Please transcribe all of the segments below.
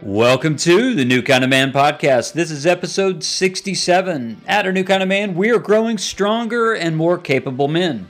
Welcome to the New Kind of Man podcast. This is episode 67. At our New Kind of Man, we are growing stronger and more capable men.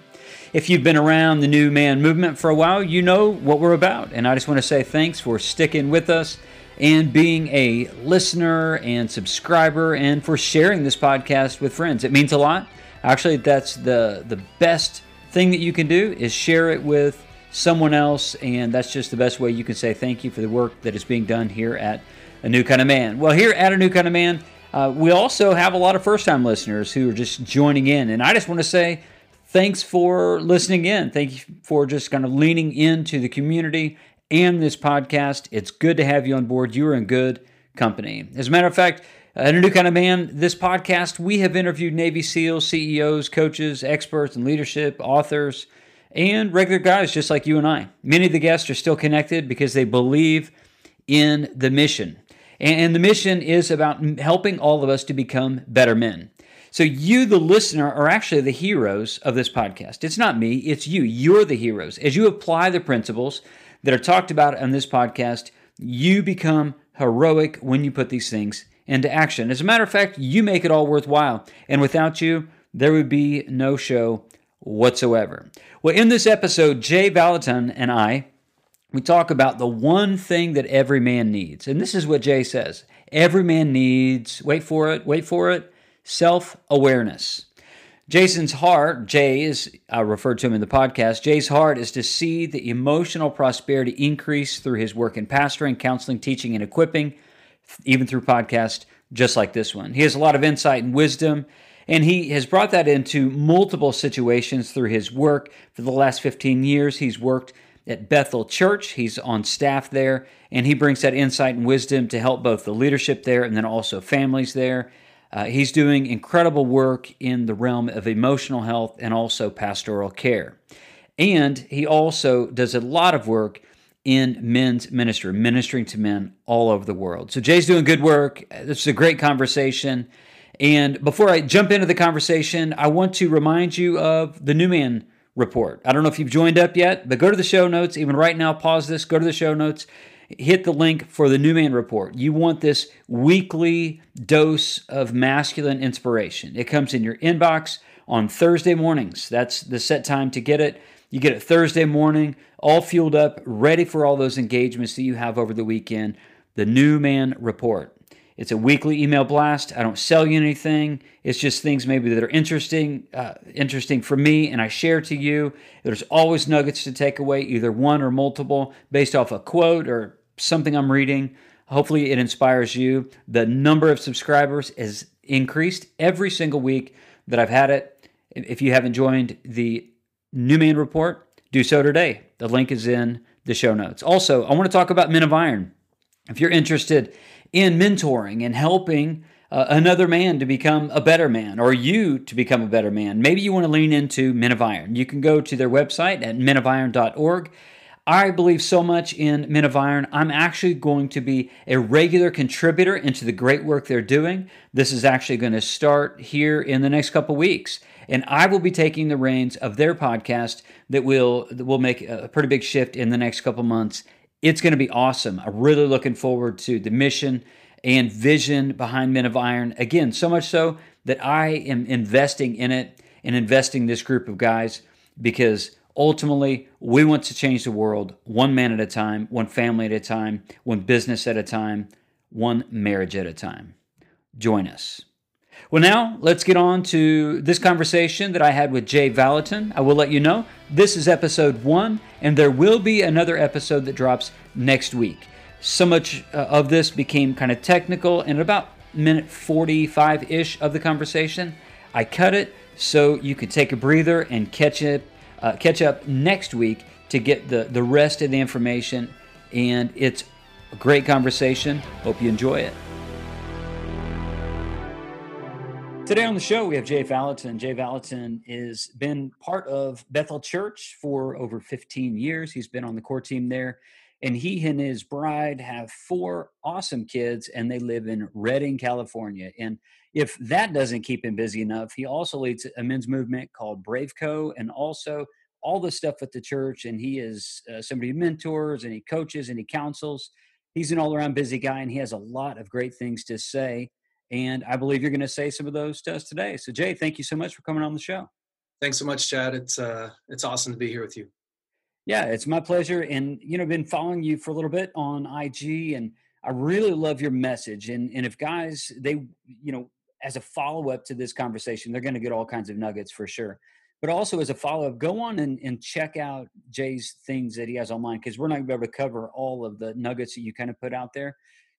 If you've been around the New Man movement for a while, you know what we're about. And I just want to say thanks for sticking with us and being a listener and subscriber and for sharing this podcast with friends. It means a lot. Actually, that's the the best thing that you can do is share it with someone else, and that's just the best way you can say thank you for the work that is being done here at A New Kind of Man. Well, here at A New Kind of Man, uh, we also have a lot of first time listeners who are just joining in, and I just want to say thanks for listening in. Thank you for just kind of leaning into the community and this podcast. It's good to have you on board. You are in good company. As a matter of fact, at a new kind of man, this podcast, we have interviewed Navy SEALs, CEOs, coaches, experts in leadership, authors, and regular guys just like you and I. Many of the guests are still connected because they believe in the mission. And the mission is about helping all of us to become better men. So, you, the listener, are actually the heroes of this podcast. It's not me, it's you. You're the heroes. As you apply the principles that are talked about on this podcast, you become heroic when you put these things into action. As a matter of fact, you make it all worthwhile. And without you, there would be no show whatsoever. Well, in this episode, Jay Vallotton and I, we talk about the one thing that every man needs. And this is what Jay says every man needs, wait for it, wait for it, self awareness. Jason's heart, Jay is, I referred to him in the podcast, Jay's heart is to see the emotional prosperity increase through his work in pastoring, counseling, teaching, and equipping, even through podcasts just like this one. He has a lot of insight and wisdom, and he has brought that into multiple situations through his work. For the last 15 years, he's worked at Bethel Church. He's on staff there, and he brings that insight and wisdom to help both the leadership there and then also families there. Uh, he's doing incredible work in the realm of emotional health and also pastoral care. And he also does a lot of work in men's ministry, ministering to men all over the world. So Jay's doing good work. This is a great conversation. And before I jump into the conversation, I want to remind you of the New Man Report. I don't know if you've joined up yet, but go to the show notes. Even right now, pause this, go to the show notes hit the link for the New Man Report. You want this weekly dose of masculine inspiration. It comes in your inbox on Thursday mornings. That's the set time to get it. You get it Thursday morning, all fueled up, ready for all those engagements that you have over the weekend. The New Man Report. It's a weekly email blast. I don't sell you anything. It's just things maybe that are interesting, uh, interesting for me, and I share to you. There's always nuggets to take away, either one or multiple, based off a quote or something I'm reading. Hopefully, it inspires you. The number of subscribers has increased every single week that I've had it. If you haven't joined the New Man Report, do so today. The link is in the show notes. Also, I want to talk about Men of Iron. If you're interested in mentoring and helping uh, another man to become a better man or you to become a better man, maybe you want to lean into Men of Iron. You can go to their website at menofiron.org. I believe so much in Men of Iron. I'm actually going to be a regular contributor into the great work they're doing. This is actually going to start here in the next couple weeks. And I will be taking the reins of their podcast that will that will make a pretty big shift in the next couple months it's going to be awesome. I'm really looking forward to the mission and vision behind Men of Iron. Again, so much so that I am investing in it and investing this group of guys because ultimately we want to change the world one man at a time, one family at a time, one business at a time, one marriage at a time. Join us. Well, now let's get on to this conversation that I had with Jay Vallotton. I will let you know this is episode one, and there will be another episode that drops next week. So much uh, of this became kind of technical, and at about minute 45 ish of the conversation, I cut it so you could take a breather and catch it, uh, catch up next week to get the, the rest of the information. And it's a great conversation. Hope you enjoy it. Today on the show, we have Jay Vallotton. Jay Vallotton has been part of Bethel Church for over 15 years. He's been on the core team there. And he and his bride have four awesome kids, and they live in Redding, California. And if that doesn't keep him busy enough, he also leads a men's movement called Brave Co. and also all the stuff at the church, and he is uh, somebody who mentors and he coaches and he counsels. He's an all around busy guy, and he has a lot of great things to say. And I believe you're going to say some of those to us today. So, Jay, thank you so much for coming on the show. Thanks so much, Chad. It's uh, it's awesome to be here with you. Yeah, it's my pleasure. And you know, I've been following you for a little bit on IG, and I really love your message. And and if guys, they you know, as a follow up to this conversation, they're going to get all kinds of nuggets for sure. But also as a follow up, go on and, and check out Jay's things that he has online because we're not going to be able to cover all of the nuggets that you kind of put out there.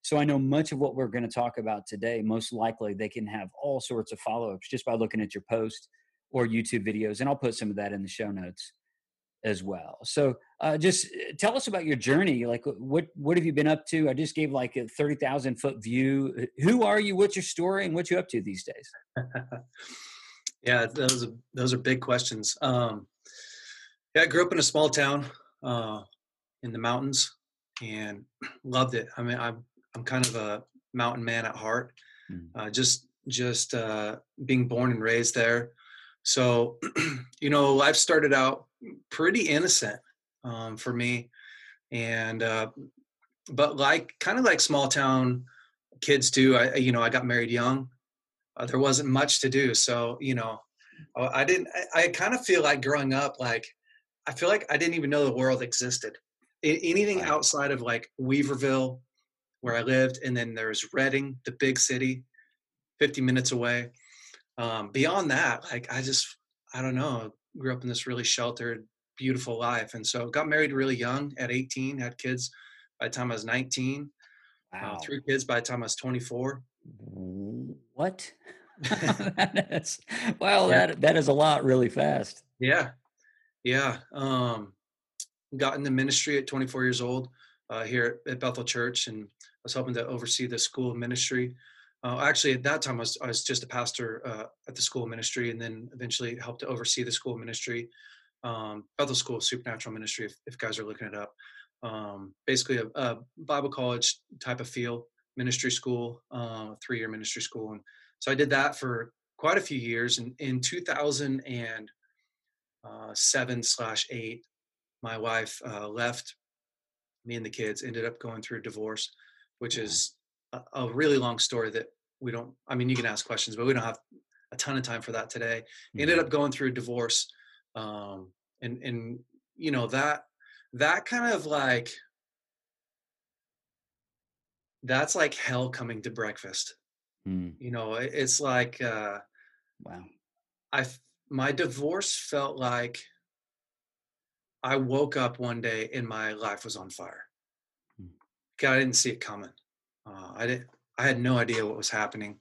So I know much of what we're going to talk about today, most likely they can have all sorts of follow ups just by looking at your post or YouTube videos. And I'll put some of that in the show notes as well. So uh, just uh, tell us about your journey. Like what, what have you been up to? I just gave like a 30,000 foot view. Who are you? What's your story and what you up to these days? yeah, those are, those are big questions. Um, yeah, I grew up in a small town uh, in the mountains and loved it. I mean, I'm, I'm kind of a mountain man at heart. Mm. Uh, just just uh, being born and raised there. So, you know, life started out pretty innocent um, for me, and uh, but like kind of like small town kids do. I you know I got married young. Uh, there wasn't much to do, so you know, I didn't. I, I kind of feel like growing up, like I feel like I didn't even know the world existed. anything outside of like Weaverville, where I lived, and then there's Redding, the big city, 50 minutes away. Um, beyond that, like I just, I don't know, grew up in this really sheltered, beautiful life. And so got married really young at 18, had kids by the time I was 19, uh, wow. uh, three kids by the time I was 24. What? that is, well, yeah. that, that is a lot really fast. Yeah. Yeah. Um, got into ministry at 24 years old uh, here at Bethel Church and was helping to oversee the school ministry. Uh, actually, at that time, I was, I was just a pastor uh, at the school ministry, and then eventually helped to oversee the school ministry, um, Bethel School of Supernatural Ministry. If, if guys are looking it up, um, basically a, a, Bible college type of feel ministry school, uh, three year ministry school, and so I did that for quite a few years. And in 2007 uh, slash eight, my wife uh, left me and the kids. Ended up going through a divorce, which is a, a really long story that we don't i mean you can ask questions but we don't have a ton of time for that today. Mm-hmm. ended up going through a divorce um and and you know that that kind of like that's like hell coming to breakfast. Mm. you know it's like uh wow. I my divorce felt like i woke up one day and my life was on fire mm. i didn't see it coming uh, I didn't. I had no idea what was happening.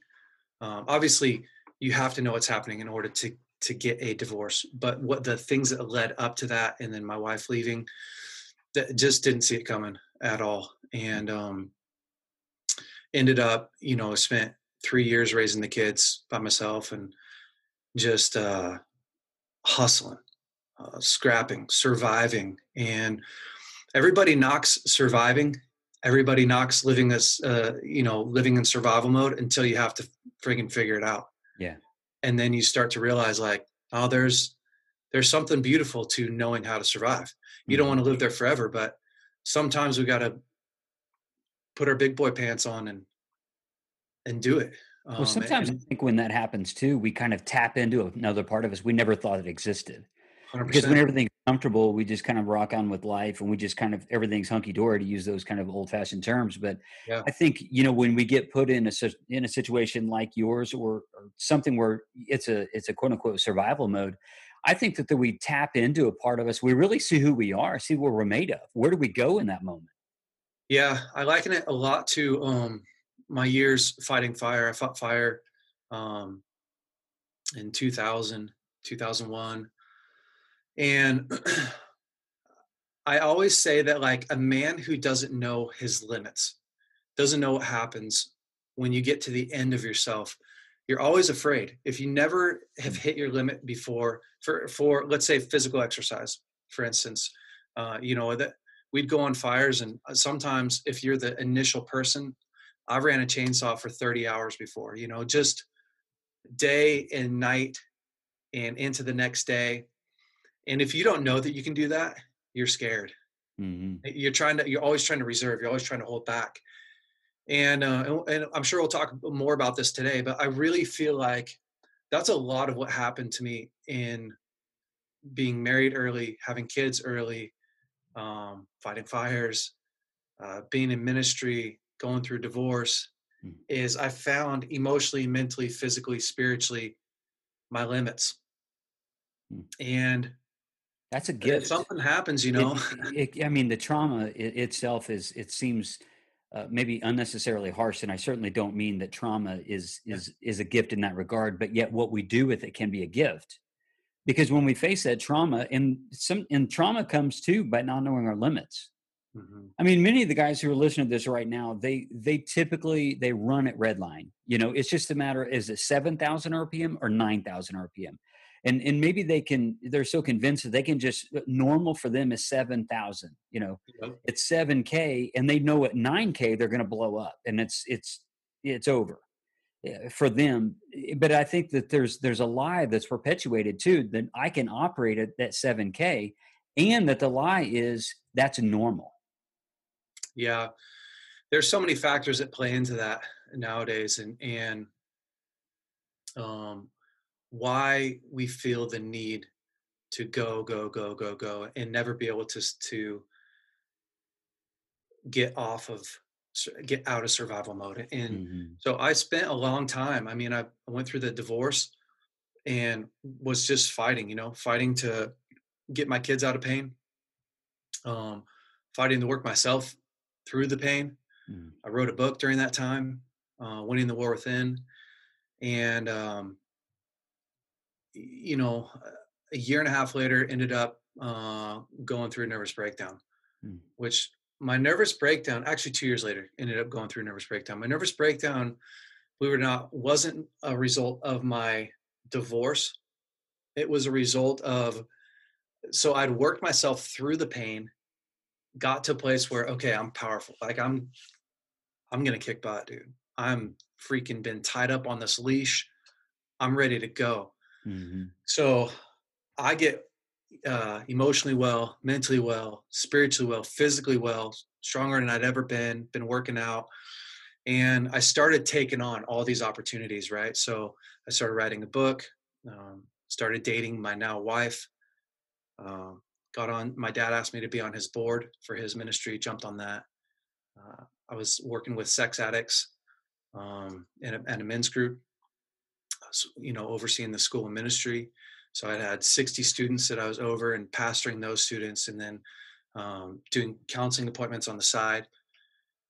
Um, obviously, you have to know what's happening in order to to get a divorce. But what the things that led up to that, and then my wife leaving, that just didn't see it coming at all, and um, ended up, you know, spent three years raising the kids by myself and just uh, hustling, uh, scrapping, surviving, and everybody knocks surviving everybody knocks living this uh, you know living in survival mode until you have to freaking figure it out. Yeah. And then you start to realize like oh there's there's something beautiful to knowing how to survive. You mm-hmm. don't want to live there forever but sometimes we got to put our big boy pants on and and do it. Well sometimes and, i think when that happens too we kind of tap into another part of us we never thought it existed 100%. because when everything's comfortable, we just kind of rock on with life and we just kind of everything's hunky dory to use those kind of old fashioned terms. But yeah. I think, you know, when we get put in a, in a situation like yours or, or something where it's a, it's a quote unquote survival mode, I think that, that we tap into a part of us. We really see who we are, see what we're made of. Where do we go in that moment? Yeah. I liken it a lot to, um, my years fighting fire. I fought fire, um, in 2000, 2001 and I always say that, like, a man who doesn't know his limits, doesn't know what happens when you get to the end of yourself, you're always afraid. If you never have mm. hit your limit before, for, for let's say physical exercise, for instance, uh, you know, that we'd go on fires, and uh, sometimes if you're the initial person, I ran a chainsaw for 30 hours before, you know, just day and night and into the next day And if you don't know that you can do that, you're scared. Mm-hmm. You're trying to. You're always trying to reserve. You're always trying to hold back. And, uh, and and I'm sure we'll talk more about this today. But I really feel like that's a lot of what happened to me in being married early, having kids early, um, fighting fires, uh, being in ministry, going through divorce, mm. is I found emotionally, mentally, physically, spiritually my limits. Mm. And that's a gift. If something happens, you know. It, it, I mean, the trauma it, itself is. It seems uh, maybe unnecessarily harsh, and I certainly don't mean that trauma is is is a gift in that regard. But yet, what we do with it can be a gift because when we face that trauma and some and trauma comes too by not knowing our limits mm-hmm. i mean many of the guys who are listening to this right now they they typically they run at red line you know it's just a matter is it 7000 rpm or 9000 rpm and and maybe they can they're so convinced that they can just uh, normal for them is 7000 you know? It's 7k and they know at 9k they're going to blow up and it's it's it's over Eh, for them. Eh, but i think that there's there's a lie that's perpetuated too that i can operate at that 7k and that the lie is that's normal. Yeah. There's so many factors that play into that nowadays and and um why we feel the need to go go go go go and never be able to to get off of get out of survival mode. And mm-hmm. so I spent a long time. I mean, I went through the divorce and was just fighting, you know, fighting to get my kids out of pain, um, fighting to work myself through the pain. Mm. I wrote a book during that time, uh, Winning the War Within. And, um, you know, a year and a half later, ended up uh, going through a nervous breakdown, mm. which my nervous breakdown actually two years later ended up going through a nervous breakdown. My nervous breakdown believe it or not wasn't a result of my divorce. It was a result of so i'd worked myself through the pain got to a place where okay i'm powerful. Like i'm i'm gonna kick butt dude. I'm freaking been tied up on this leash. I'm ready to go mm-hmm. so i get uh, emotionally well, mentally well, spiritually well, physically well, stronger than I'd ever been, been working out. And I started taking on all these opportunities, right? So I started writing a book, um, started dating my now wife, um, got on, my dad asked me to be on his board for his ministry, jumped on that. Uh, I was working with sex addicts um, a, a men's group, you know, overseeing the school ministry. So I had 60 students that I was over and pastoring those students and then um, doing counseling appointments on the side.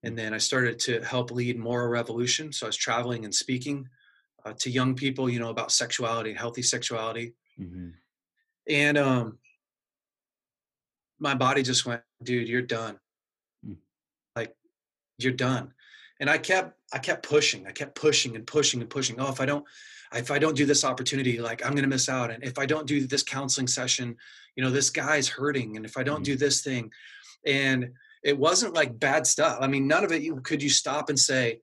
And then I started to help lead Moral Revolution. So I was traveling and speaking uh, to young people, you know, about sexuality, healthy sexuality. Mm-hmm. And um, my body just went, dude, you're done. Mm. Like, you're done. And I kept, I kept pushing. I kept pushing and pushing and pushing. Oh, if I don't, if I don't do this opportunity, like I'm going to miss out. And if I don't do this counseling session, you know, this guy's hurting. And if I don't do mm-hmm. this thing, and it wasn't like bad stuff. I mean, none of it you, could you stop and say,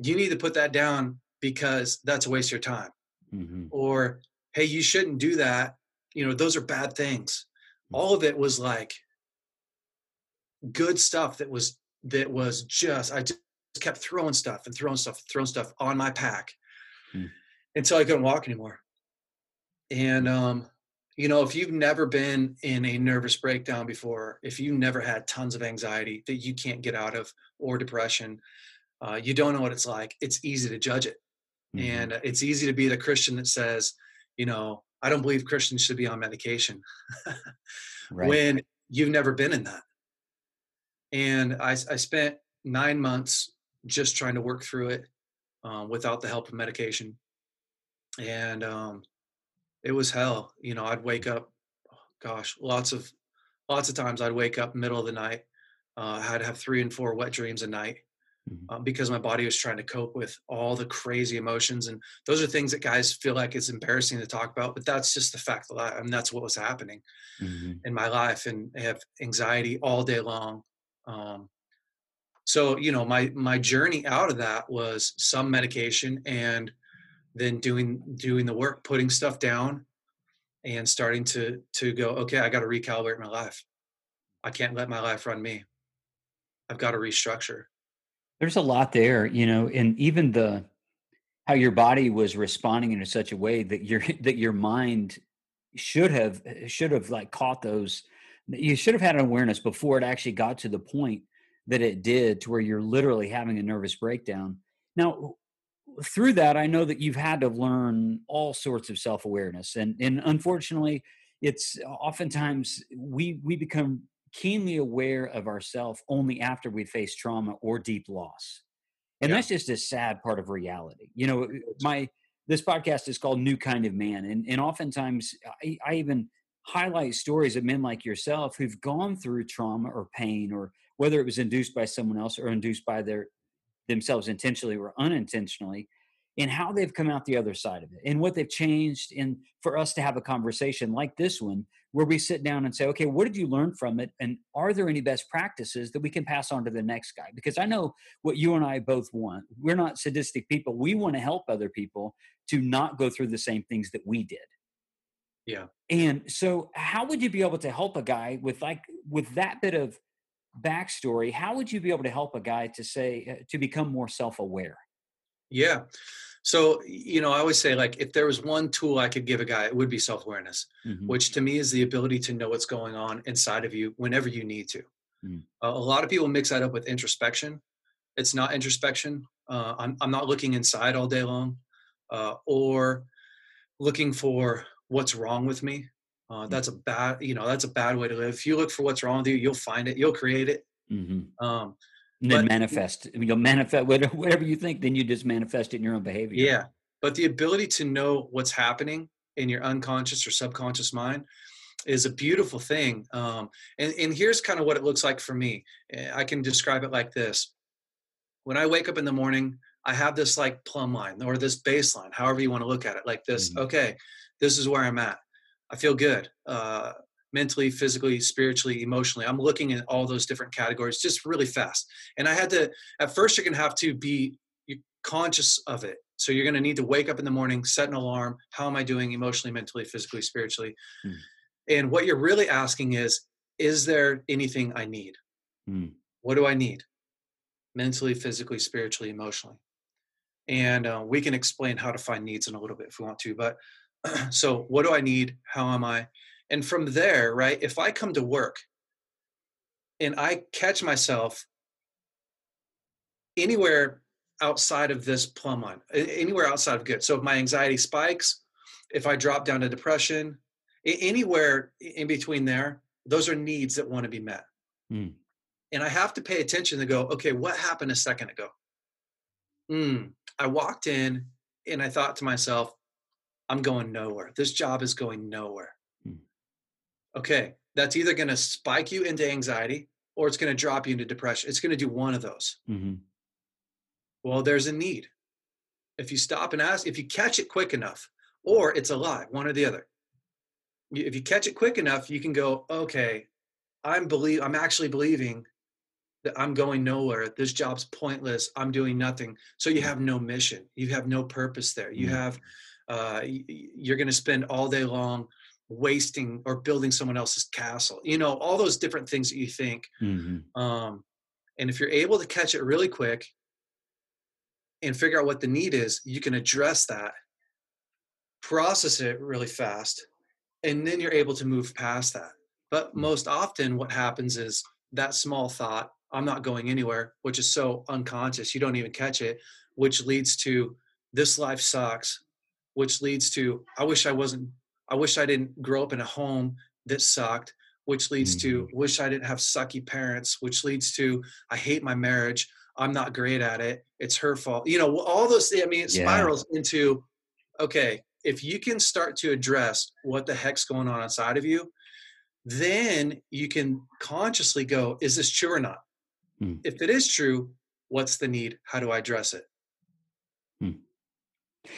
you need to put that down because that's a waste of your time. Mm-hmm. Or, hey, you shouldn't do that. You know, those are bad things. Mm-hmm. All of it was like good stuff that was that was just I just kept throwing stuff and throwing stuff, throwing stuff on my pack. Mm until I couldn't walk anymore. And um, you know, if you've never been in a nervous breakdown before, if you never had tons of anxiety that you can't get out of or depression, uh, you don't know what it's like. It's easy to judge it, mm-hmm. and it's easy to be the Christian that says, you know, I don't believe Christians should be on medication right. when you've never been in that. And I, I spent nine months just trying to work through it um, without the help of medication and um, it was hell. You know, I'd wake up, gosh, lots of lots of times I'd wake up middle of the night. Uh, I'd have three and four wet dreams a night mm-hmm. uh, because my body was trying to cope with all the crazy emotions. And those are things that guys feel like it's embarrassing to talk about, but that's just the fact that I, I mean, that's what was happening mm-hmm. in my life. And I have anxiety all day long. Um, so, you know, my, my journey out of that was some medication and then doing doing the work putting stuff down and starting to to go okay i got to recalibrate my life. I can't let my life run me. I've got to restructure. There's a lot there you know and even the how your body was responding in such a way that your that your mind should have should have like caught those you should have had an awareness before it actually got to the point that it did to where you're literally having a nervous breakdown. Now through that, I know that you've had to learn all sorts of self awareness, and and unfortunately, it's uh, oftentimes we we become keenly aware of ourselves only after we face trauma or deep loss, and yeah. that's just a sad part of reality. You know, my this podcast is called New Kind of Man, and and oftentimes I, I even highlight stories of men like yourself who've gone through trauma or pain or whether it was induced by someone else or induced by their themselves intentionally or unintentionally and how they've come out the other side of it and what they've changed and for us to have a conversation like this one where we sit down and say okay what did you learn from it and are there any best practices that we can pass on to the next guy? Because i know what you and i both want. We're not sadistic people. We want to help other people to not go through the same things that we did. Yeah. And so how would you be able to help a guy with like with that bit of backstory, how would you be able to help a guy to say uh, to become more self-aware? Yeah. So, you know, I always say like if there was one tool I could give a guy, it would be self-awareness, mm-hmm. which to me is the ability to know what's going on inside of you whenever you need to. Mm. Uh, a lot of people mix that up with introspection. It's not introspection. Uh, I'm, I'm not looking inside all day long uh, or looking for what's wrong with me. Uh, mm. that's a bad, you know, that's a bad way to live. If you look for what's wrong with you, you'll find it. You'll create it. Mm-hmm. Um, and then but, manifest. You'll manifest whatever you think. Then you just manifest it in your own behavior. Yeah, but the ability to know what's happening in your unconscious or subconscious mind is a beautiful thing. Um, and, and here's kind of what it looks like for me. I can describe it like this: When I wake up in the morning, I have this like plumb line or this baseline, however you want to look at it, like this. Mm-hmm. Okay, this is where I'm at. I feel good uh, mentally, physically, spiritually, emotionally. I'm looking at all those different categories just really fast. And I had to, at first, you're going to have to be conscious of it. So you're going to need to wake up in the morning, set an alarm. How am I doing emotionally, mentally, physically, spiritually? Mm. And what you're really asking is, is there anything I need? Mm. What do I need? Mentally, physically, spiritually, emotionally. And uh, we can explain how to find needs in a little bit if we want to. But so what do i need? How am i? And from there right if i come to work and i catch myself anywhere outside of this plumb line anywhere outside of good. So if my anxiety spikes if i drop down to depression anywhere in between there those are needs that want to be met. Mm. and i have to pay attention to go okay what happened a second ago? Mm, i walked in and i thought to myself I'm going nowhere. This job is going nowhere. Hmm. Okay, that's either going to spike you into anxiety or it's going to drop you into depression. It's going to do one of those. Mm-hmm. Well, there's a need. If you stop and ask, if you catch it quick enough, or it's a lie, one or the other. If you catch it quick enough, you can go, okay, I'm believe I'm actually believing that I'm going nowhere. This job's pointless. I'm doing nothing. So you have no mission. You have no purpose there. You mm-hmm. have uh, you're going to spend all day long wasting or building someone else's castle you know all those different things that you think mm-hmm. um, and if you're able to catch it really quick and figure out what the need is you can address that process it really fast and then you're able to move past that but mm. most often what happens is that small thought i'm not going anywhere which is so unconscious you don't even catch it which leads to this life sucks which leads to I wish I wasn't I wish I didn't grow up in a home that sucked, which leads mm-hmm. to wish I didn't have sucky parents, which leads to I hate my marriage. I'm not great at it. It's her fault. You know, all those I mean it spirals yeah. into okay, if you can start to address what the heck's going on inside of you, then you can consciously go, is this true or not? Mm. If it is true, what's the need? How do I address it?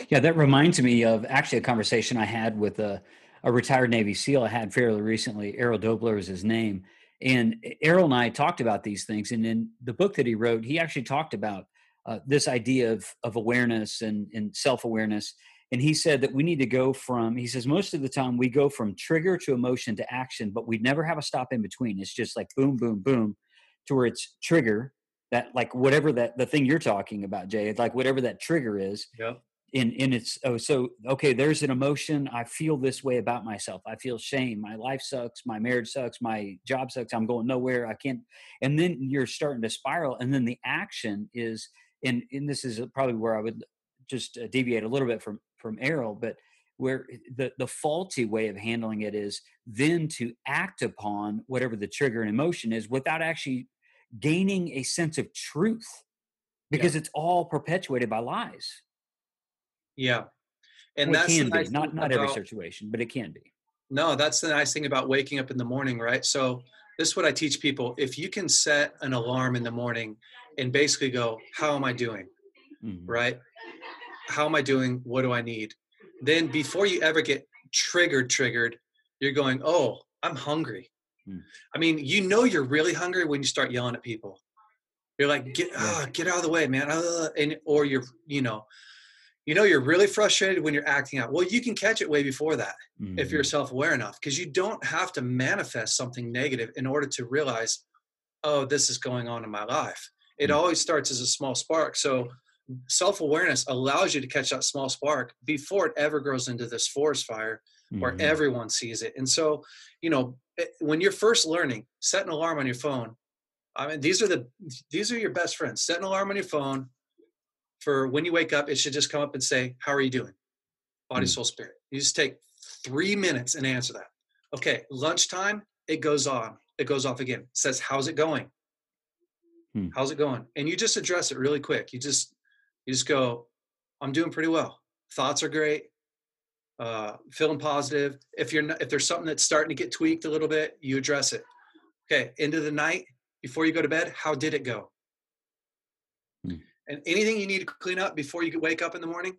Yeah, that reminds me of actually a conversation I had with a, a retired Navy SEAL I had fairly recently. Errol Dobler is his name. And Errol and I talked about these things. And in the book that he wrote, he actually talked about uh, this idea of, of awareness and, and self awareness. and he said that we need to go from he says most of the time we go from trigger to emotion to action but we never have a stop in between it's just like boom boom boom to where it's trigger that like whatever that the thing you're talking about jay it's like whatever that trigger is Yep. In in its oh so okay there's an emotion. I feel this way about myself. I feel shame. My life sucks. My marriage sucks. My job sucks. I'm going nowhere. I can't and then you're starting to spiral and then the action is and and this is probably where i would just uh, deviate a little bit from from errol but where the the faulty way of handling it is then to act upon whatever the trigger and emotion is without actually gaining a sense of truth because it's all perpetuated by lies Yeah. And Well, that's can be nice not thing not every situation but it can be No, that's the nice thing about waking up in the morning, right? So this is what I teach people. If you can set an alarm in the morning and basically go, how am I doing? Mhm. Right? How am I doing? What do I need? Then before you ever get triggered, triggered, you're going, oh, I'm hungry. Hmm. I mean, you know you're really hungry when you start yelling at people. You're like, get ah, get out of the way, man. Uh, and or you're, you know, you know you're really frustrated when you're acting out. Well, you can catch it way before that if you're Mhm. self-aware enough because you don't have to manifest something negative in order to realize oh this is going on in my life it Mm. always starts as a small spark so self-awareness allows you to catch that small spark before it ever grows into this forest fire where Mhm. everyone sees it and so you know it- when you're first learning set an alarm on your phone i mean these are the these are your best friends set an alarm on your phone for when you wake up it should just come up and say how are you doing? Body Mm. soul spirit. You just take three minutes and answer that. Okay lunchtime it goes on. It goes off again. It says how's it going? Hmm. how's it going? And you just address it really quick. You just you just go i'm doing pretty well. Thoughts are great uh, feeling positive. If you're not, if there's something that's starting to get tweaked a little bit you address it. Okay end of the night before you go to bed how did it go. And anything you need to clean up before you wake up in the morning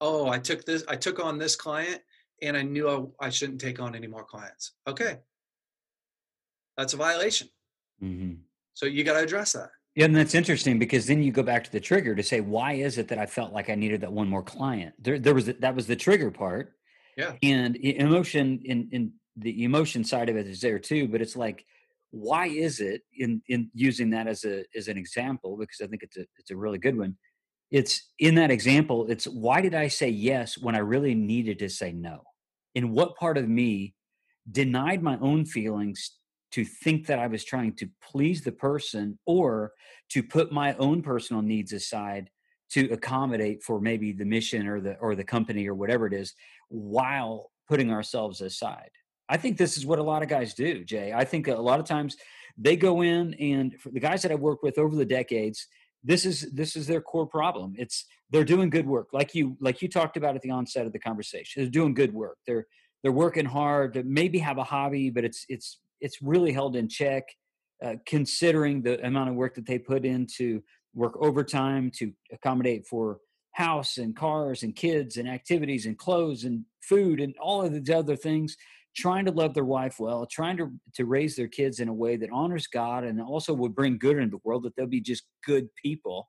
oh i took this i took on this client and i knew i, I shouldn't take on any more clients okay that's a violation Mhm. so you got to address that Yeah, and that's interesting because then you go back to the trigger to say, why is it that I felt like I needed that one more client? There, there was that was the trigger part. Yeah. And emotion in in the emotion side of it is there too, but it's like, why is it in in using that as a as an example because I think it's a it's a really good one. It's in that example. It's why did I say yes when I really needed to say no? In what part of me denied my own feelings to think that I was trying to please the person or to put my own personal needs aside to accommodate for maybe the mission or the or the company or whatever it is while putting ourselves aside. I think this is what a lot of guys do, Jay. I think a lot of times they go in and for the guys that I've worked with over the decades, this is this is their core problem. It's they're doing good work, like you like you talked about at the onset of the conversation. They're doing good work. They're they're working hard to maybe have a hobby, but it's it's it's really held in check, uh, considering the amount of work that they put into work overtime to accommodate for house and cars and kids and activities and clothes and food and all of these other things trying to love their wife well trying to to raise their kids in a way that honors god and also would bring good into the world that they'll be just good people.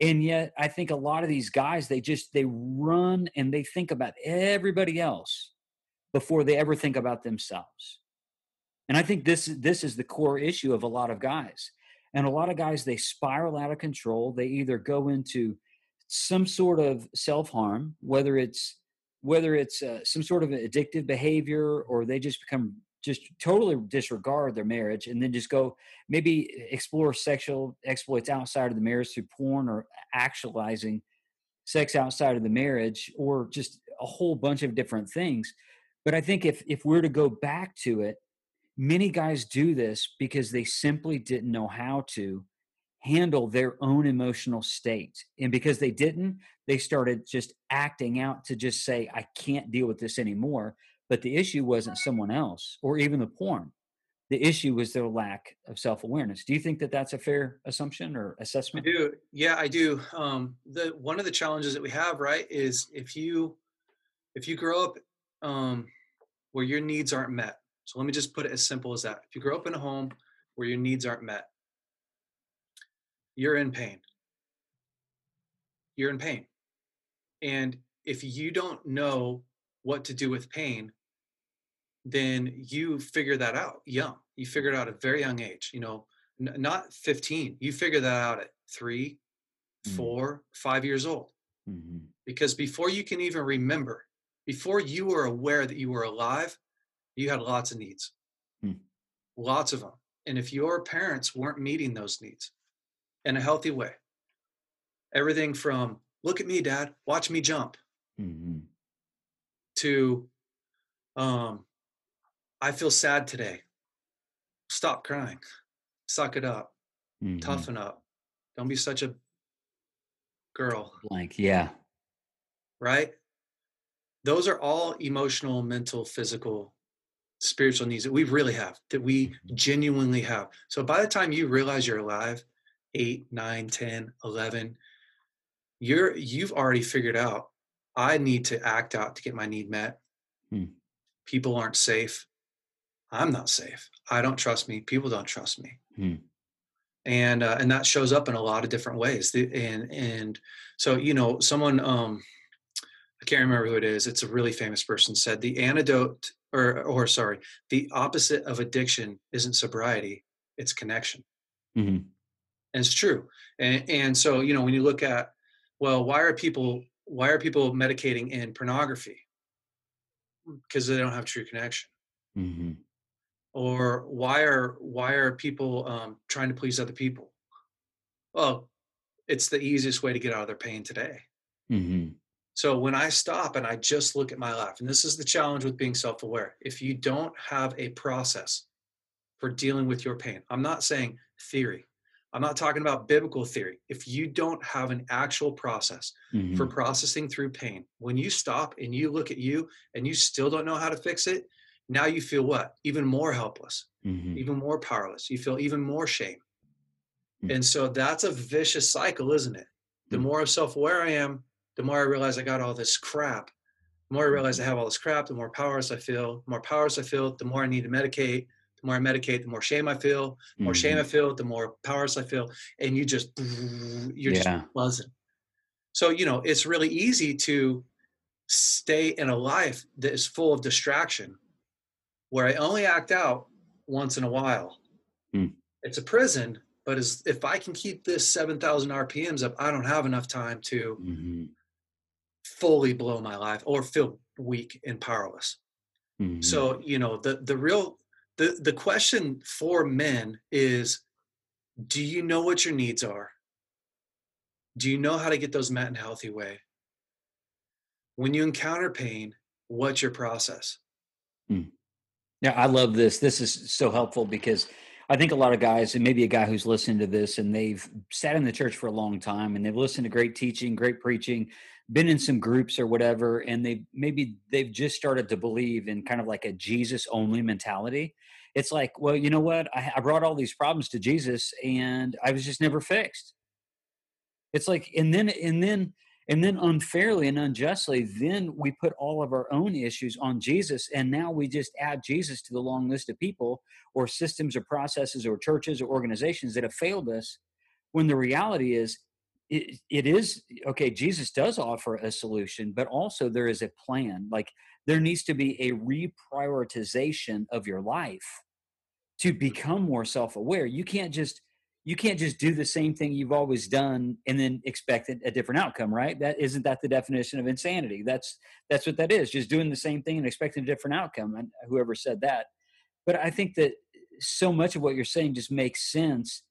And yet i think a lot of these guys they just they run and they think about everybody else before they ever think about themselves. And i think this this is the core issue of a lot of guys. And a lot of guys they spiral out of control. They either go into some sort of self-harm whether it's whether it's uh, some sort of addictive behavior or they just become just totally disregard their marriage and then just go maybe explore sexual exploits outside of the marriage through porn or actualizing sex outside of the marriage or just a whole bunch of different things. But i think if if we're to go back to it many guys do this because they simply didn't know how to handle their own emotional state. And because they didn't, they started just acting out to just say, I can't deal with this anymore. But the issue wasn't someone else or even the porn. The issue was their lack of self awareness. Do you think that that's a fair assumption or I assessment? do. Yeah, I do. Um, the one of the challenges that we have, right, is if you if you grow up um, where your needs aren't met. So let me just put it as simple as that. If you grow up in a home where your needs aren't met, you're in pain. You're in pain, and if you don't know what to do with pain, then you figure that out young. You figure it out at a very young age. You know, n- not 15. You figure that out at three, Mm. four, five years old. Mhm. Because before you can even remember, before you were aware that you were alive, you had lots of needs, Hmm. lots of them. And if your parents weren't meeting those needs in a healthy way, everything from look at me, dad, watch me jump, Mhm. to um, I feel sad today. Stop crying. Suck it up. Mhm. Toughen up. Don't be such a girl, Blank. Yeah. right? Those are all emotional, mental, physical, spiritual needs that we really have, that we genuinely have. So by the time you realize you're alive, 8, 9, 10, 11, you're you've already figured out I need to act out to get my need met. Hmm. People aren't safe. I'm not safe. I don't trust me. People don't trust me. Hmm. And uh, and that shows up in a lot of different ways. The- And and so you know, someone um, I can't remember who it is. It's a really famous person said the antidote or or sorry, the opposite of addiction isn't sobriety, it's connection. Mhm. And it's true. And and so you know, when you look at well, why are people why are people medicating in pornography? Because they don't have true connection. Mhm. or why are why are people um, trying to please other people well it's the easiest way to get out of their pain today Mhm. so when i stop and i just look at my life and this is the challenge with being self-aware if you don't have a process for dealing with your pain i'm not saying theory i'm not talking about biblical theory if you don't have an actual process Mhm. for processing through pain when you stop and you look at you and you still don't know how to fix it now you feel what even more helpless Mhm. even more powerless. You feel even more shame. Hmm. And so that's a vicious cycle, isn't it? The Hmm. more self aware I am, the more I realize I got all this crap. The more I realize I have all this crap, the more powerless I feel. The more powerless I feel, the more I need to medicate. The more I medicate, the more shame I feel. The more shame I feel, the more powerless I feel. And you just, you're Yeah. just buzzing. So, you know, it's really easy to stay in a life that is full of distraction where I only act out once in a while. Hmm. It's a prison, but as if I can keep this 7,000 RPMs up, I don't have enough time to Mhm. fully blow my life or feel weak and powerless. Mhm. So, you know, the the real the the question for men is do you know what your needs are? Do you know how to get those met in a healthy way? When you encounter pain, what's your process? Hmm. Yeah, I love this. This is so helpful because I think a lot of guys, and maybe a guy who's listening to this, and they've sat in the church for a long time, and they've listened to great teaching, great preaching, been in some groups or whatever, and they maybe they've just started to believe in kind of like a Jesus only mentality. It's like, well, you know what? I, I brought all these problems to Jesus, and I was just never fixed. It's like, and then, and then and then unfairly and unjustly then we put all of our own issues on jesus and now we just add jesus to the long list of people or systems or processes or churches or organizations that have failed us when the reality is it, it is okay jesus does offer a solution but also there is a plan like there needs to be a reprioritization of your life to become more self-aware. You can't just you can't just do the same thing you've always done and then expect a different outcome right? That isn't that the definition of insanity? That's that's what that is just doing the same thing and expecting a different outcome and whoever said that. But i think that so much of what you're saying just makes sense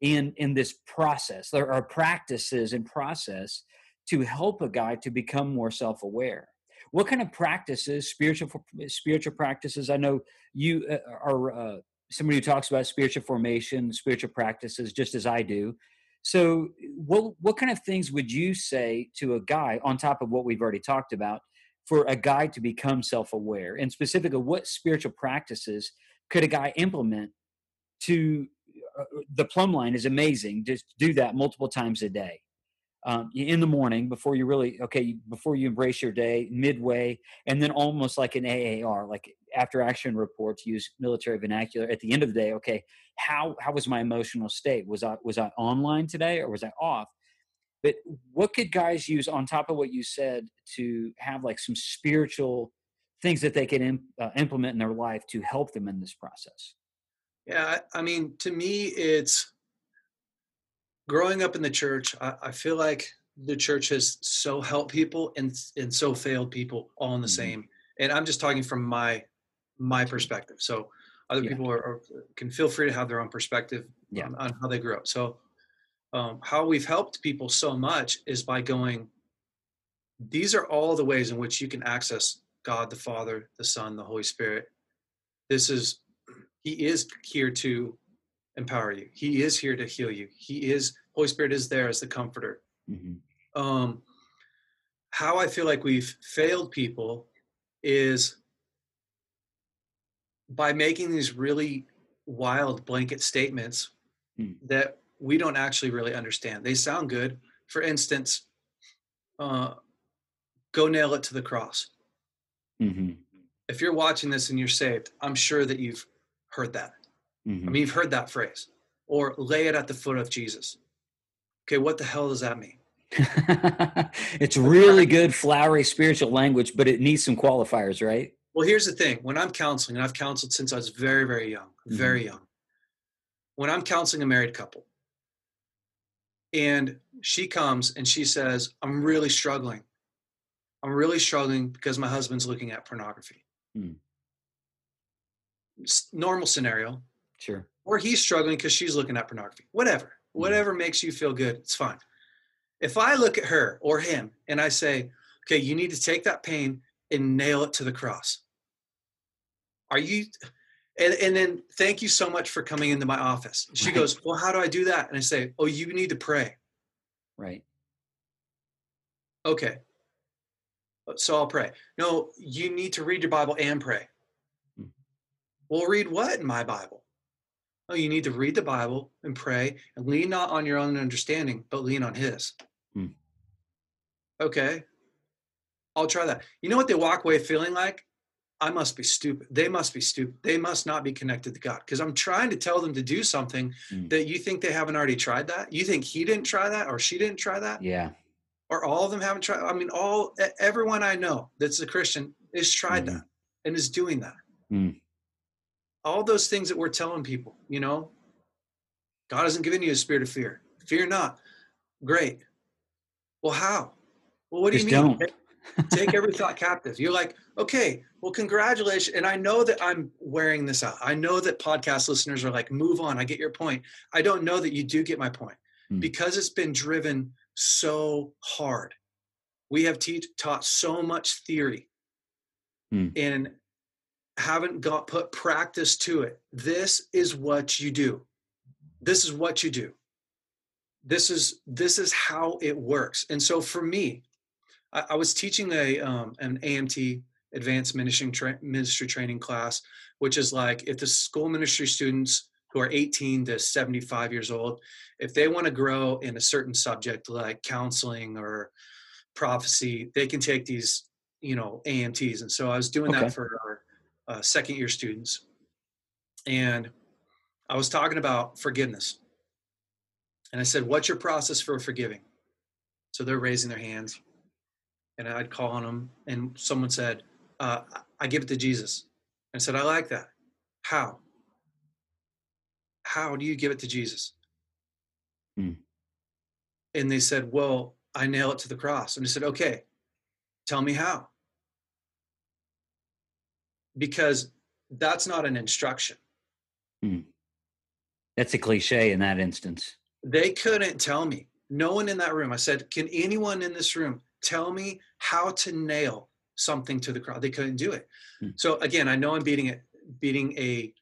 in in this process there are practices and process to help a guy to become more self-aware. What kind of practices spiritual spiritual practices i know you uh, are uh, somebody who talks about spiritual formation, spiritual practices, just as I do. So, what what kind of things would you say to a guy on top of what we've already talked about for a guy to become self aware, and specifically, what spiritual practices could a guy implement to? Uh, the plumb line is amazing. Just do that multiple times a day. Um, in the morning before you really okay before you embrace your day midway and then almost like an aar like after action reports use military vernacular at the end of the day okay how how was my emotional state was i was i online today or was i off but what could guys use on top of what you said to have like some spiritual things that they can Im- uh, implement in their life to help them in this process? Yeah, I mean, to me, it's growing up in the church. I, I feel like the church has so helped people and and so failed people all in the mm-hmm. same. And I'm just talking from my my perspective. So other yeah. people are, are, can feel free to have their own perspective yeah. on, on, how they grew up. So um, how we've helped people so much is by going. These are all the ways in which you can access God the Father, the Son, the Holy Spirit. This is He is here to empower you. He is here to heal you. He is Holy Spirit is there as the comforter. Mm-hmm. Um, how I feel like we've failed people is by making these really wild blanket statements mm. that we don't actually really understand. They sound good. For instance, uh, go nail it to the cross. Mm-hmm. If you're watching this and you're saved, I'm sure that you've heard that. Mm-hmm. I mean, you've heard that phrase, or lay it at the foot of Jesus. Okay, what the hell does that mean? it's really good, flowery spiritual language, but it needs some qualifiers, right? Well, here's the thing when I'm counseling, and I've counseled since I was very, very young, mm-hmm. very young. When I'm counseling a married couple, and she comes and she says, I'm really struggling. I'm really struggling because my husband's looking at pornography. Mm. Normal scenario. Sure. Or he's struggling because she's looking at pornography. Whatever. Mm. Whatever makes you feel good, it's fine. If I look at her or him and I say, okay, you need to take that pain and nail it to the cross. Are you and, and then thank you so much for coming into my office. She right. goes, Well, how do I do that? And I say, Oh, you need to pray. Right. Okay. So I'll pray. No, you need to read your Bible and pray. Hmm. Well, read what in my Bible? Oh, you need to read the Bible and pray and lean not on your own understanding, but lean on His. Hmm. Okay. I'll try that. You know what they walk away feeling like? I must be stupid. They must be stupid. They must not be connected to God. Because I'm trying to tell them to do something mm. that you think they haven't already tried that. You think he didn't try that or she didn't try that? Yeah. Or all of them haven't tried. I mean, all everyone I know that's a Christian is tried mm. that and is doing that. Mm. All those things that we're telling people, you know, God hasn't given you a spirit of fear. Fear not. Great. Well, how? Well, what do Just you mean? Don't. Take every thought captive. You're like, okay, well, congratulations. And I know that I'm wearing this out. I know that podcast listeners are like, move on. I get your point. I don't know that you do get my point mm. because it's been driven so hard. We have teach, taught so much theory mm. and haven't got put practice to it. This is what you do. This is what you do. This is this is how it works. And so for me, I, I was teaching a um, an AMT advanced ministry tra- ministry training class, which is like if the school ministry students who are 18 to 75 years old, if they want to grow in a certain subject like counseling or prophecy, they can take these, you know, AMTs. And so I was doing okay. that for our uh, second year students. And I was talking about forgiveness. And I said, What's your process for forgiving? So they're raising their hands and I'd call on them, and someone said, uh, "I give it to Jesus." I said, "I like that. How? How do you give it to Jesus?" Hmm. And they said, "Well, I nail it to the cross." And I said, "Okay, tell me how." Because that's not an instruction. Hmm. That's a cliche in that instance. They couldn't tell me. No one in that room. I said, "Can anyone in this room tell me how to nail something to the crowd. They couldn't do it. Hmm. So again, I know I'm beating it, beating a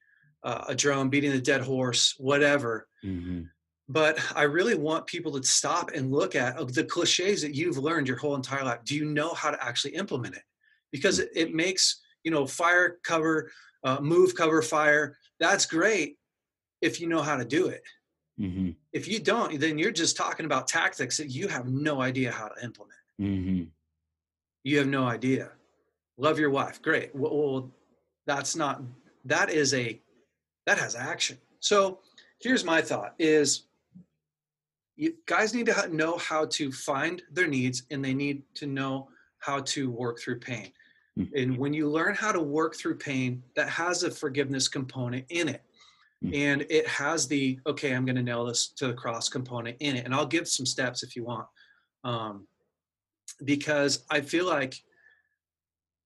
uh, a drum, beating a dead horse, whatever. Mm-hmm. But I really want people to stop and look at the cliches that you've learned your whole entire life. Do you know how to actually implement it? Because it, it makes you know fire cover, uh, move cover fire. That's great if you know how to do it. Mm-hmm. If you don't, then you're just talking about tactics that you have no idea how to implement. Mm-hmm. You have no idea. Love your wife. Great. Well, that's not, that is a, that has action. So here's my thought is you, guys need to know how to find their needs and they need to know how to work through pain. Mm-hmm. And when you learn how to work through pain, that has a forgiveness component in it. Mm-hmm. And it has the, okay, I'm going to nail this to the cross component in it. And I'll give some steps if you want. Um, because I feel like,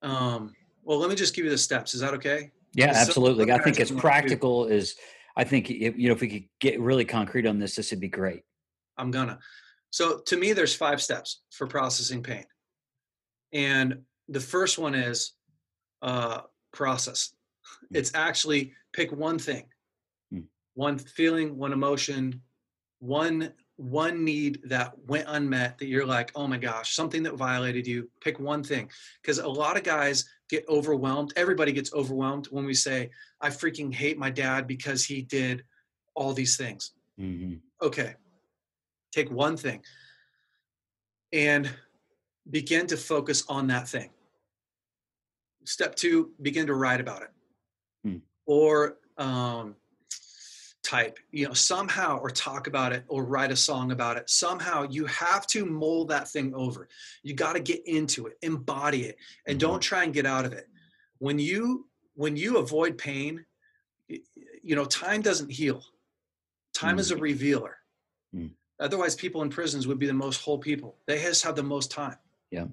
um, well, let me just give you the steps. Is that okay? Yeah, absolutely. I think it's practical is, I think, you know, if we could get really concrete on this, this would be great. I'm gonna. So to me, there's five steps for processing pain. And the first one is uh, process. Hmm. It's actually pick one thing, mm. one feeling, one emotion, one one need that went unmet that you're like, oh my gosh, something that violated you. Pick one thing. Because a lot of guys get overwhelmed. Everybody gets overwhelmed when we say, I freaking hate my dad because he did all these things. Mm-hmm. Okay. Take one thing and begin to focus on that thing. Step two, begin to write about it. Hmm. Or um, type, you know, somehow, or talk about it, or write a song about it. Somehow, you have to mold that thing over. You got to get into it, embody it, and mm-hmm. don't try and get out of it. When you when you avoid pain, you know, time doesn't heal. Time mm-hmm. is a mm. revealer. Mm-hmm. Otherwise, people in prisons would be the most whole people. They just have the most time. Yeah.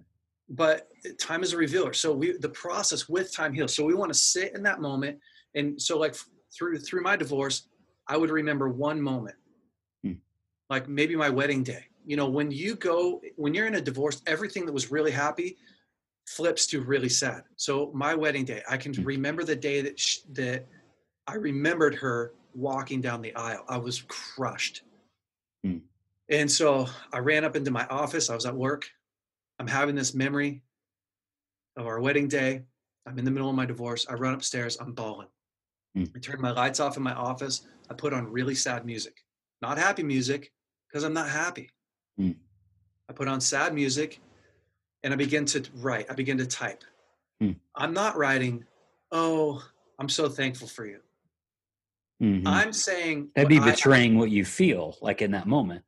But time is a revealer. So we the process with time heals. So we want to sit in that moment. And so like through through my divorce, I would remember one moment, hmm. like maybe my wedding day. You know, when you go, when you're in a divorce, everything that was really happy flips to really sad. So my wedding day, I can hmm. remember the day that she, that I remembered her walking down the aisle. I was crushed. Hmm. And so I ran up into my office. I was at work. I'm having this memory of our wedding day. I'm in the middle of my divorce. I run upstairs. I'm bawling. Mm. I turn my lights off in my office. I put on really sad music, not happy music, because I'm not happy. Mm. I put on sad music and I begin to write. I begin to type. Mm. I'm not writing, oh, I'm so thankful for you. Mm-hmm. I'm saying that'd be betraying I, what you feel like in that moment.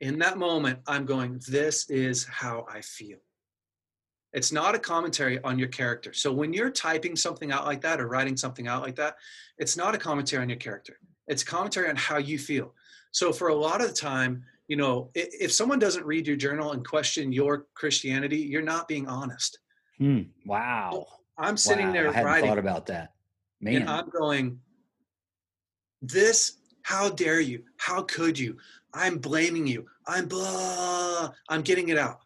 In that moment, I'm going, this is how I feel. It's not a commentary on your character. So when you're typing something out like that or writing something out like that, it's not a commentary on your character. It's commentary on how you feel. So for a lot of the time, you know, if someone doesn't read your journal and question your Christianity, you're not being honest. Hmm. Wow. I'm sitting wow. there I hadn't writing, thought about that. Man. And I'm going, this, how dare you? How could you? I'm blaming you. I'm blah. I'm getting it out.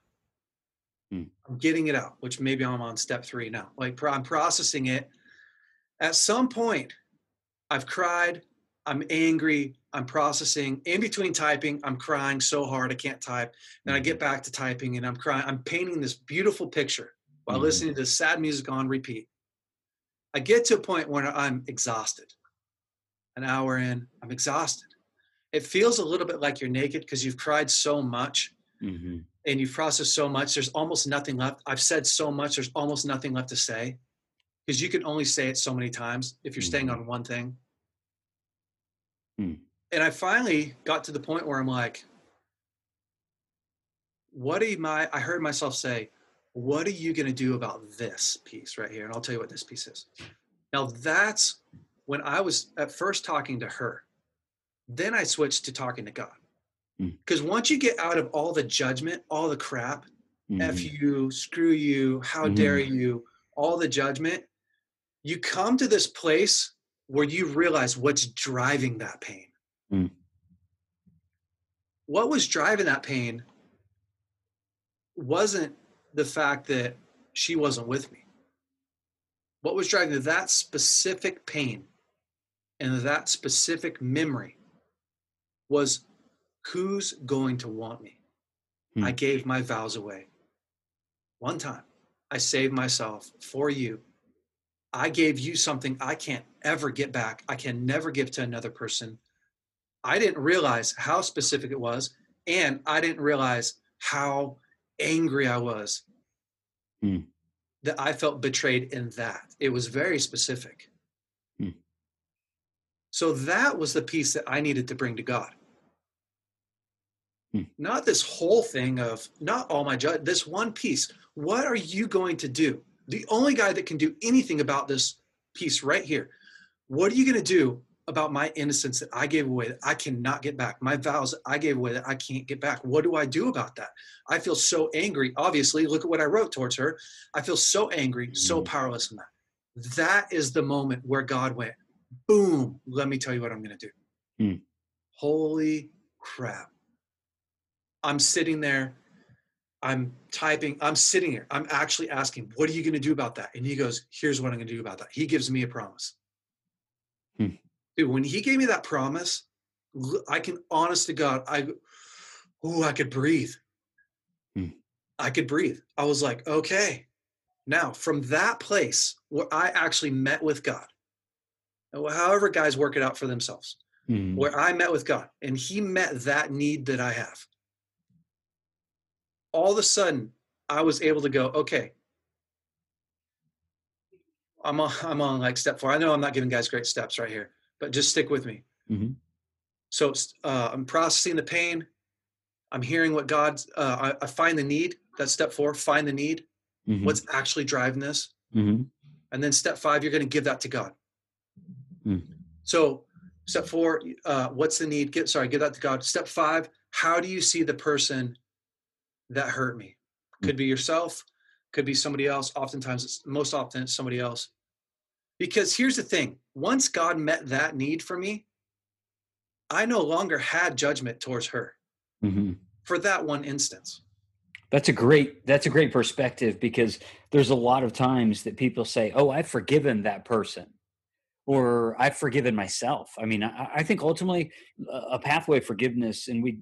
Hmm. I'm getting it out, which maybe I'm on step three now. Like I'm processing it. At some point, I've cried. I'm angry. I'm processing. In between typing, I'm crying so hard I can't type. Then I get hmm. back to typing and I'm crying. I'm painting this beautiful picture while mm-hmm. listening to sad music on repeat. I get to a point where I'm exhausted. An hour in, I'm exhausted. It feels a little bit like you're naked because you've cried so much mm-hmm. and you've processed so much. There's almost nothing left. I've said so much, there's almost nothing left to say because you can only say it so many times if you're mm-hmm. staying on one thing. Mm. And I finally got to the point where I'm like, what am I? I heard myself say, what are you going to do about this piece right here? And I'll tell you what this piece is. Now, that's when I was at first talking to her. Then I switched to talking to God. Because mm. once you get out of all the judgment, all the crap, mm. F you, screw you, how mm. dare you, all the judgment, you come to this place where you realize what's driving that pain. Mm. What was driving that pain wasn't the fact that she wasn't with me. What was driving that specific pain and that specific memory was who's going to want me? Hmm. I gave my vows away. One time, I saved myself for you. I gave you something I can't ever get back. I can never give to another person. I didn't realize how specific it was, and I didn't realize how angry I was hmm. that I felt betrayed in that. It was very specific. Hmm. So that was the piece that I needed to bring to God. Hmm. Not this whole thing of not all my judge, this one piece. What are you going to do? The only guy that can do anything about this piece right here. What are you going to do about my innocence that I gave away that I cannot get back? My vows that I gave away that I can't get back. What do I do about that? I feel so angry. Obviously, look at what I wrote towards her. I feel so angry, so hmm. powerless in that. That is the moment where God went, boom, let me tell you what I'm going to do. Mm. Holy crap. I'm sitting there, I'm typing, I'm sitting here, I'm actually asking, what are you going to do about that? And he goes, here's what I'm going to do about that. He gives me a promise. Hmm. Dude, when he gave me that promise, I can honest to God, I, oh, I could breathe. Hmm. I could breathe. I was like, okay. Now, from that place where I actually met with God, however guys work it out for themselves, mm. where I met with God and He met that need that I have. All of a sudden, I was able to go, okay, I'm on, I'm on like step four. I know I'm not giving guys great steps right here, but just stick with me. Mm-hmm. So uh, I'm processing the pain. I'm hearing what God, uh, I, I, find the need. That's step four, find the need. Mm-hmm. What's actually driving this? Mm-hmm. And then step five, you're going to give that to God. Mm. So Step four, uh, what's the need? Get sorry, give that to God. Step five, how do you see the person that hurt me? Hmm. Could be yourself, could be somebody else. Oftentimes, it's most often it's somebody else. Because here's the thing: once God met that need for me, I no longer had judgment towards her mm-hmm. for that one instance. That's a great that's a great perspective because there's a lot of times that people say, "Oh, I've forgiven that person." or I've forgiven myself. I mean, I, I think ultimately a pathway of forgiveness, and we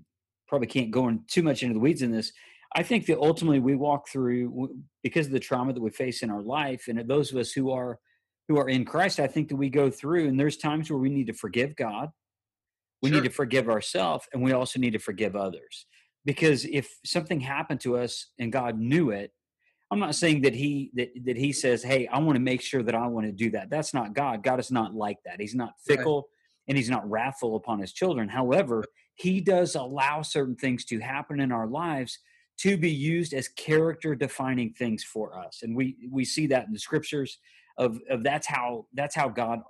probably can't go in too much into the weeds in this. I think that ultimately we walk through because of the trauma that we face in our life, and those of us who are who are in Christ, I think that we go through, and there's times where we need to forgive God, we sure. need to forgive ourselves, and we also need to forgive others. Because if something happened to us and God knew it, I'm not saying that he that that he says, "Hey, I want to make sure that I want to do that." That's not God. God is not like that. He's not fickle right. and he's not wrathful upon his children. However, he does allow certain things to happen in our lives to be used as character defining things for us. And we we see that in the scriptures of of that's how that's how God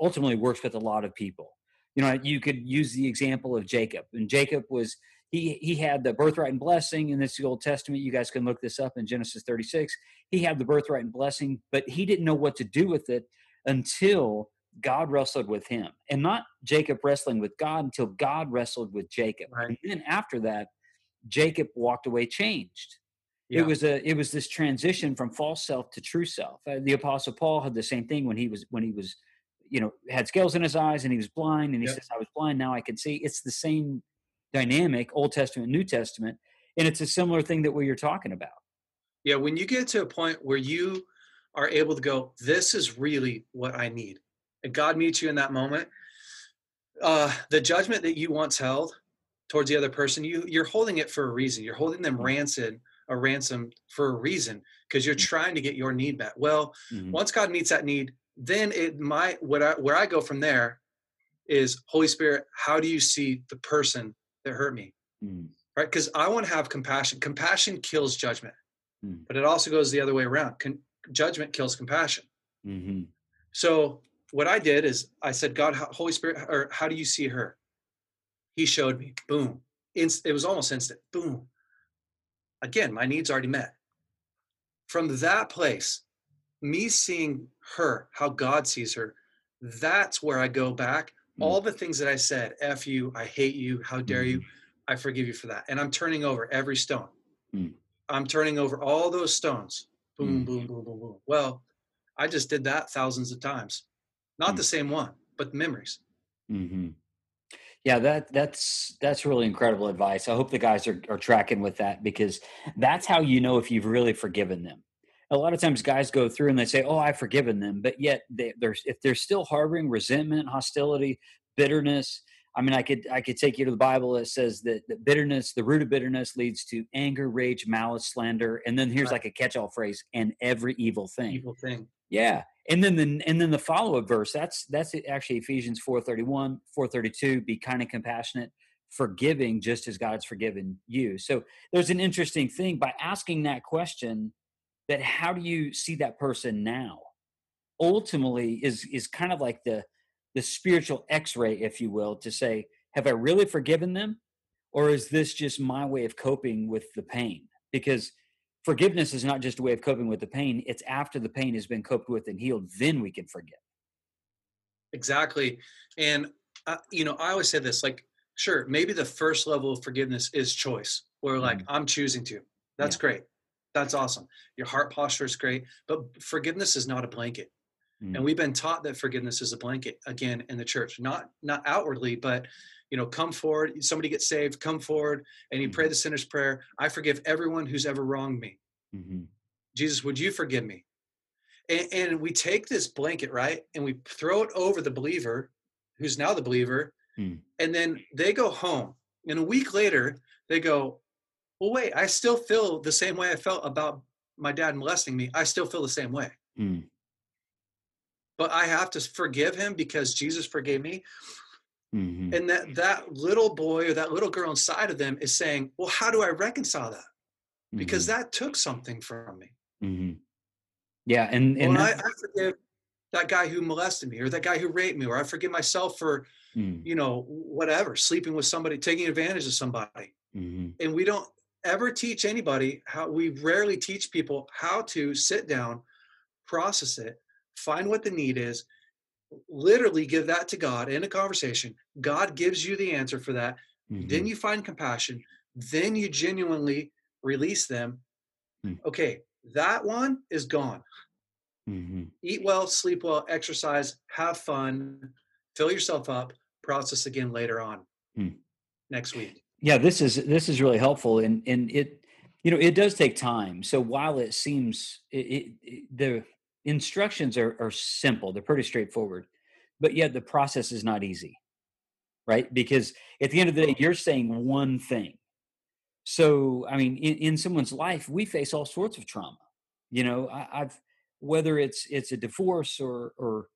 ultimately works with a lot of people. You know, you could use the example of Jacob. And Jacob was he he had the birthright and blessing in this Old Testament. You guys can look this up in Genesis 36. He had the birthright and blessing, but he didn't know what to do with it until God wrestled with him, and not Jacob wrestling with God until God wrestled with Jacob. Right. And then after that, Jacob walked away changed. Yeah. It was a it was this transition from false self to true self. Uh, the apostle Paul had the same thing when he was when he was you know had scales in his eyes and he was blind and he says I was blind now I can see. It's the same dynamic, Old Testament, New Testament, and it's a similar thing that we are talking about. Yeah, when you get to a point where you are able to go, this is really what I need, God meets you in that moment, uh, the judgment that you once held towards the other person, you you're holding it for a reason. You're holding them mm-hmm. ransom, a ransom for a reason, because you're mm-hmm. trying to get your need met. Well, mm-hmm. once God meets that need, then it might what I, where I go from there is Holy Spirit. How do you see the person that hurt me mm. right because i want to have compassion compassion kills judgment mm. but it also goes the other way around Con- judgment kills compassion mm-hmm. so what i did is i said god holy spirit or how do you see her he showed me boom it was almost instant boom again my needs already met from that place me seeing her how god sees her that's where i go back Mm. all the things that I said, F you, I hate you, how dare you, mm-hmm. I forgive you for that. And I'm turning over every stone. Mm. I'm turning over all those stones. Boom, mm. boom, boom, boom, boom. Well, I just did that thousands of times. Not mm. the same one, but memories. Mm-hmm. Yeah, that that's that's really incredible advice. I hope the guys are, are tracking with that because that's how you know if you've really forgiven them a lot of times guys go through and they say, "Oh, I've forgiven them," but yet they, are if they're still harboring resentment, hostility, bitterness. I mean, I could I could take you to the Bible that says that, that bitterness, the root of bitterness, leads to anger, rage, malice, slander, and then here's right. like a catch-all phrase: and every evil thing. Evil thing. Yeah, and then the and then the follow-up verse that's that's actually Ephesians four thirty one, four thirty two. Be kind and compassionate, forgiving just as God's forgiven you. So there's an interesting thing by asking that question that how do you see that person now? Ultimately is is kind of like the the spiritual x-ray if you will to say have I really forgiven them or is this just my way of coping with the pain? Because forgiveness is not just a way of coping with the pain, it's after the pain has been coped with and healed then we can forgive. Exactly. And uh, you know, I always say this like sure, maybe the first level of forgiveness is choice, where like mm-hmm. I'm choosing to. That's yeah. great. That's awesome. Your heart posture is great, but forgiveness is not a blanket. Mm-hmm. And we've been taught that forgiveness is a blanket again in the church, not not outwardly, but you know, come forward. Somebody gets saved, come forward, and you mm-hmm. pray the sinner's prayer. I forgive everyone who's ever wronged me. Mm-hmm. Jesus, would you forgive me? And, and, we take this blanket, right, and we throw it over the believer, who's now the believer, Mm. And then they go home. And a week later, they go, Well, wait, I still feel the same way I felt about my dad molesting me. I still feel the same way. Mm. But I have to forgive him because Jesus forgave me. Mm-hmm. And that that little boy or that little girl inside of them is saying, "Well, how do I reconcile that? Because mm-hmm. that took something from me." Mm-hmm. Yeah, and and well, I, I, forgive that guy who molested me, or that guy who raped me, or I forgive myself for mm. you know, whatever, sleeping with somebody, taking advantage of somebody. Mm-hmm. And we don't ever teach anybody how, we rarely teach people how to sit down, process it, find what the need is, literally give that to God in a conversation. God gives you the answer for that. Mm-hmm. Then you find compassion. Then you genuinely release them. Mm. Okay, that one is gone. Mm-hmm. Eat well, sleep well, exercise, have fun, fill yourself up, process again later on hmm. next week. Yeah, this is this is really helpful, and and it you know it does take time. So while it seems it, it, it, the instructions are are simple, they're pretty straightforward, but yet the process is not easy, right? Because at the end of the day, you're saying one thing. So I mean, in, in someone's life, we face all sorts of trauma. You know, I, I've whether it's it's a divorce or or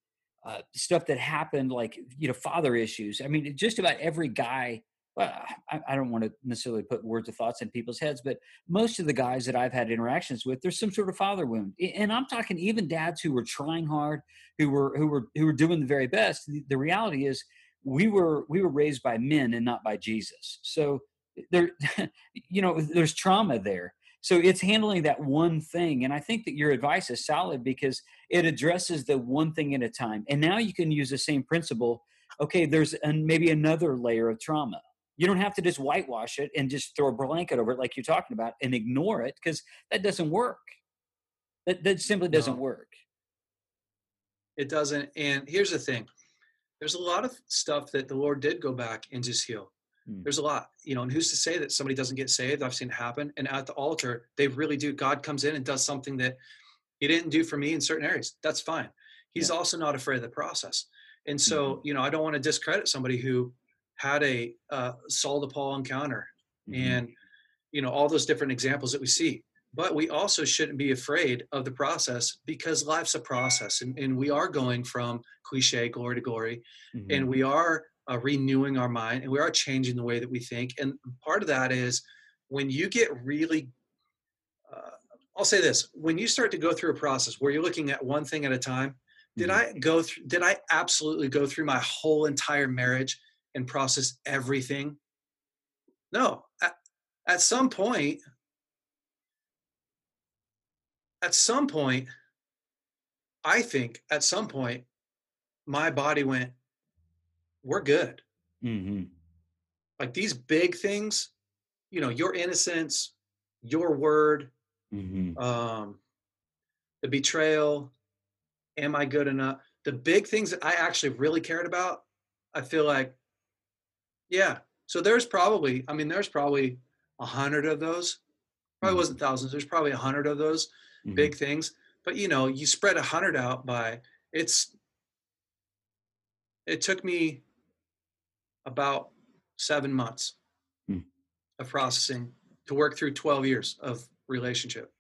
uh, stuff that happened, like you know, father issues. I mean, just about every guy. Well, I, I don't want to necessarily put words of thoughts in people's heads, but most of the guys that I've had interactions with, there's some sort of father wound, and I'm talking even dads who were trying hard, who were who were who were doing the very best. The, the reality is, we were we were raised by men and not by Jesus. So eh, there, you know, there's trauma there so it's handling that one thing and i think that your advice is solid because it addresses the one thing at a time and now you can use the same principle okay there's an, maybe another layer of trauma you don't have to just whitewash it and just throw a blanket over it like you're talking about and ignore it because that doesn't work that, that simply doesn't no. work it doesn't and here's the thing there's a lot of stuff that the lord did go back and just heal Mm. There's a lot, you know, and who's to say that somebody doesn't get saved? I've seen it happen. And at the altar, they really do. God comes in and does something that he didn't do for me in certain areas. That's fine. He's yeah. also not afraid of the process. And so, mm-hmm. you know, I don't want to discredit somebody who had a uh, Saul the Paul encounter mm-hmm. and, you know, all those different examples that we see. But we also shouldn't be afraid of the process because life's a process and, and we are going from cliche glory to glory. Mm-hmm. And we are uh, renewing our mind and we are changing the way that we think. And part of that is when you get really, uh, I'll say this: when you start to go through a process where you're looking at one thing at a time, did mm-hmm. I go through? Did I absolutely go through my whole entire marriage and process everything? No. At, at some point, at some point, I think at some point, my body went, we're good. Mm-hmm. Like these big things, you know, your innocence, your word, mm-hmm. um, the betrayal, am I good enough? The big things that I actually really cared about, I feel like, yeah. So there's probably, I mean, there's probably a hundred of those. Probably mm-hmm. wasn't thousands. There's probably a hundred of those mm-hmm. big things. But you know, you spread a hundred out by it's. It took me about seven months hmm. of processing to work through 12 years of relationship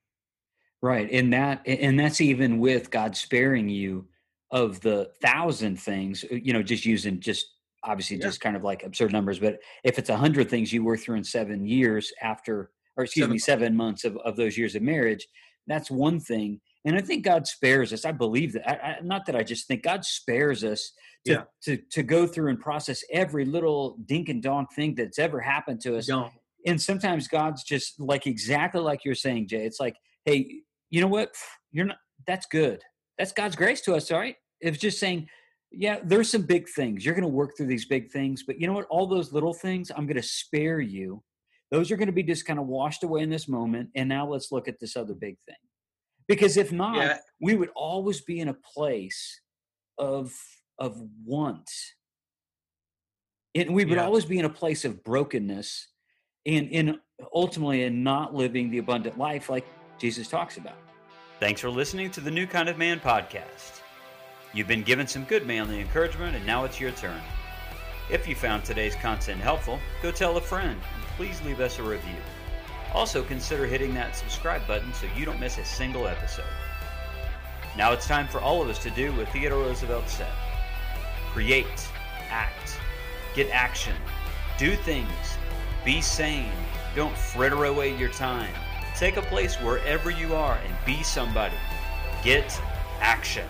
right and that and that's even with god sparing you of the thousand things you know just using just obviously Yeah. just kind of like absurd numbers, but if it's a hundred things you work through in seven years after, or excuse Seven me, seven months of, of those years of marriage, that's one thing. And I think God spares us. I believe that. I, I, not that I just think God spares us to, Yeah. to to go through and process every little dink and donk thing that's ever happened to us. Don't. And sometimes God's just like exactly like you're saying, Jay. It's like, hey, you know what? You're not. That's good. That's God's grace to us. All right. It's just saying, yeah, there's some big things. You're going to work through these big things, but you know what? All those little things, I'm going to spare you. Those are going to be just kind of washed away in this moment. And now let's look at this other big thing. Because if not, Yeah. we would always be in a place of of want. And we would Yeah. always be in a place of brokenness and in ultimately in not living the abundant life like Jesus talks about. Thanks for listening to the New Kind of Man podcast. You've been given some good manly encouragement, and now it's your turn. If you found today's content helpful, go tell a friend and please leave us a review. Also, consider hitting that subscribe button so you don't miss a single episode. Now it's time for all of us to do what Theodore Roosevelt said create, act, get action, do things, be sane, don't fritter away your time. Take a place wherever you are and be somebody. Get action.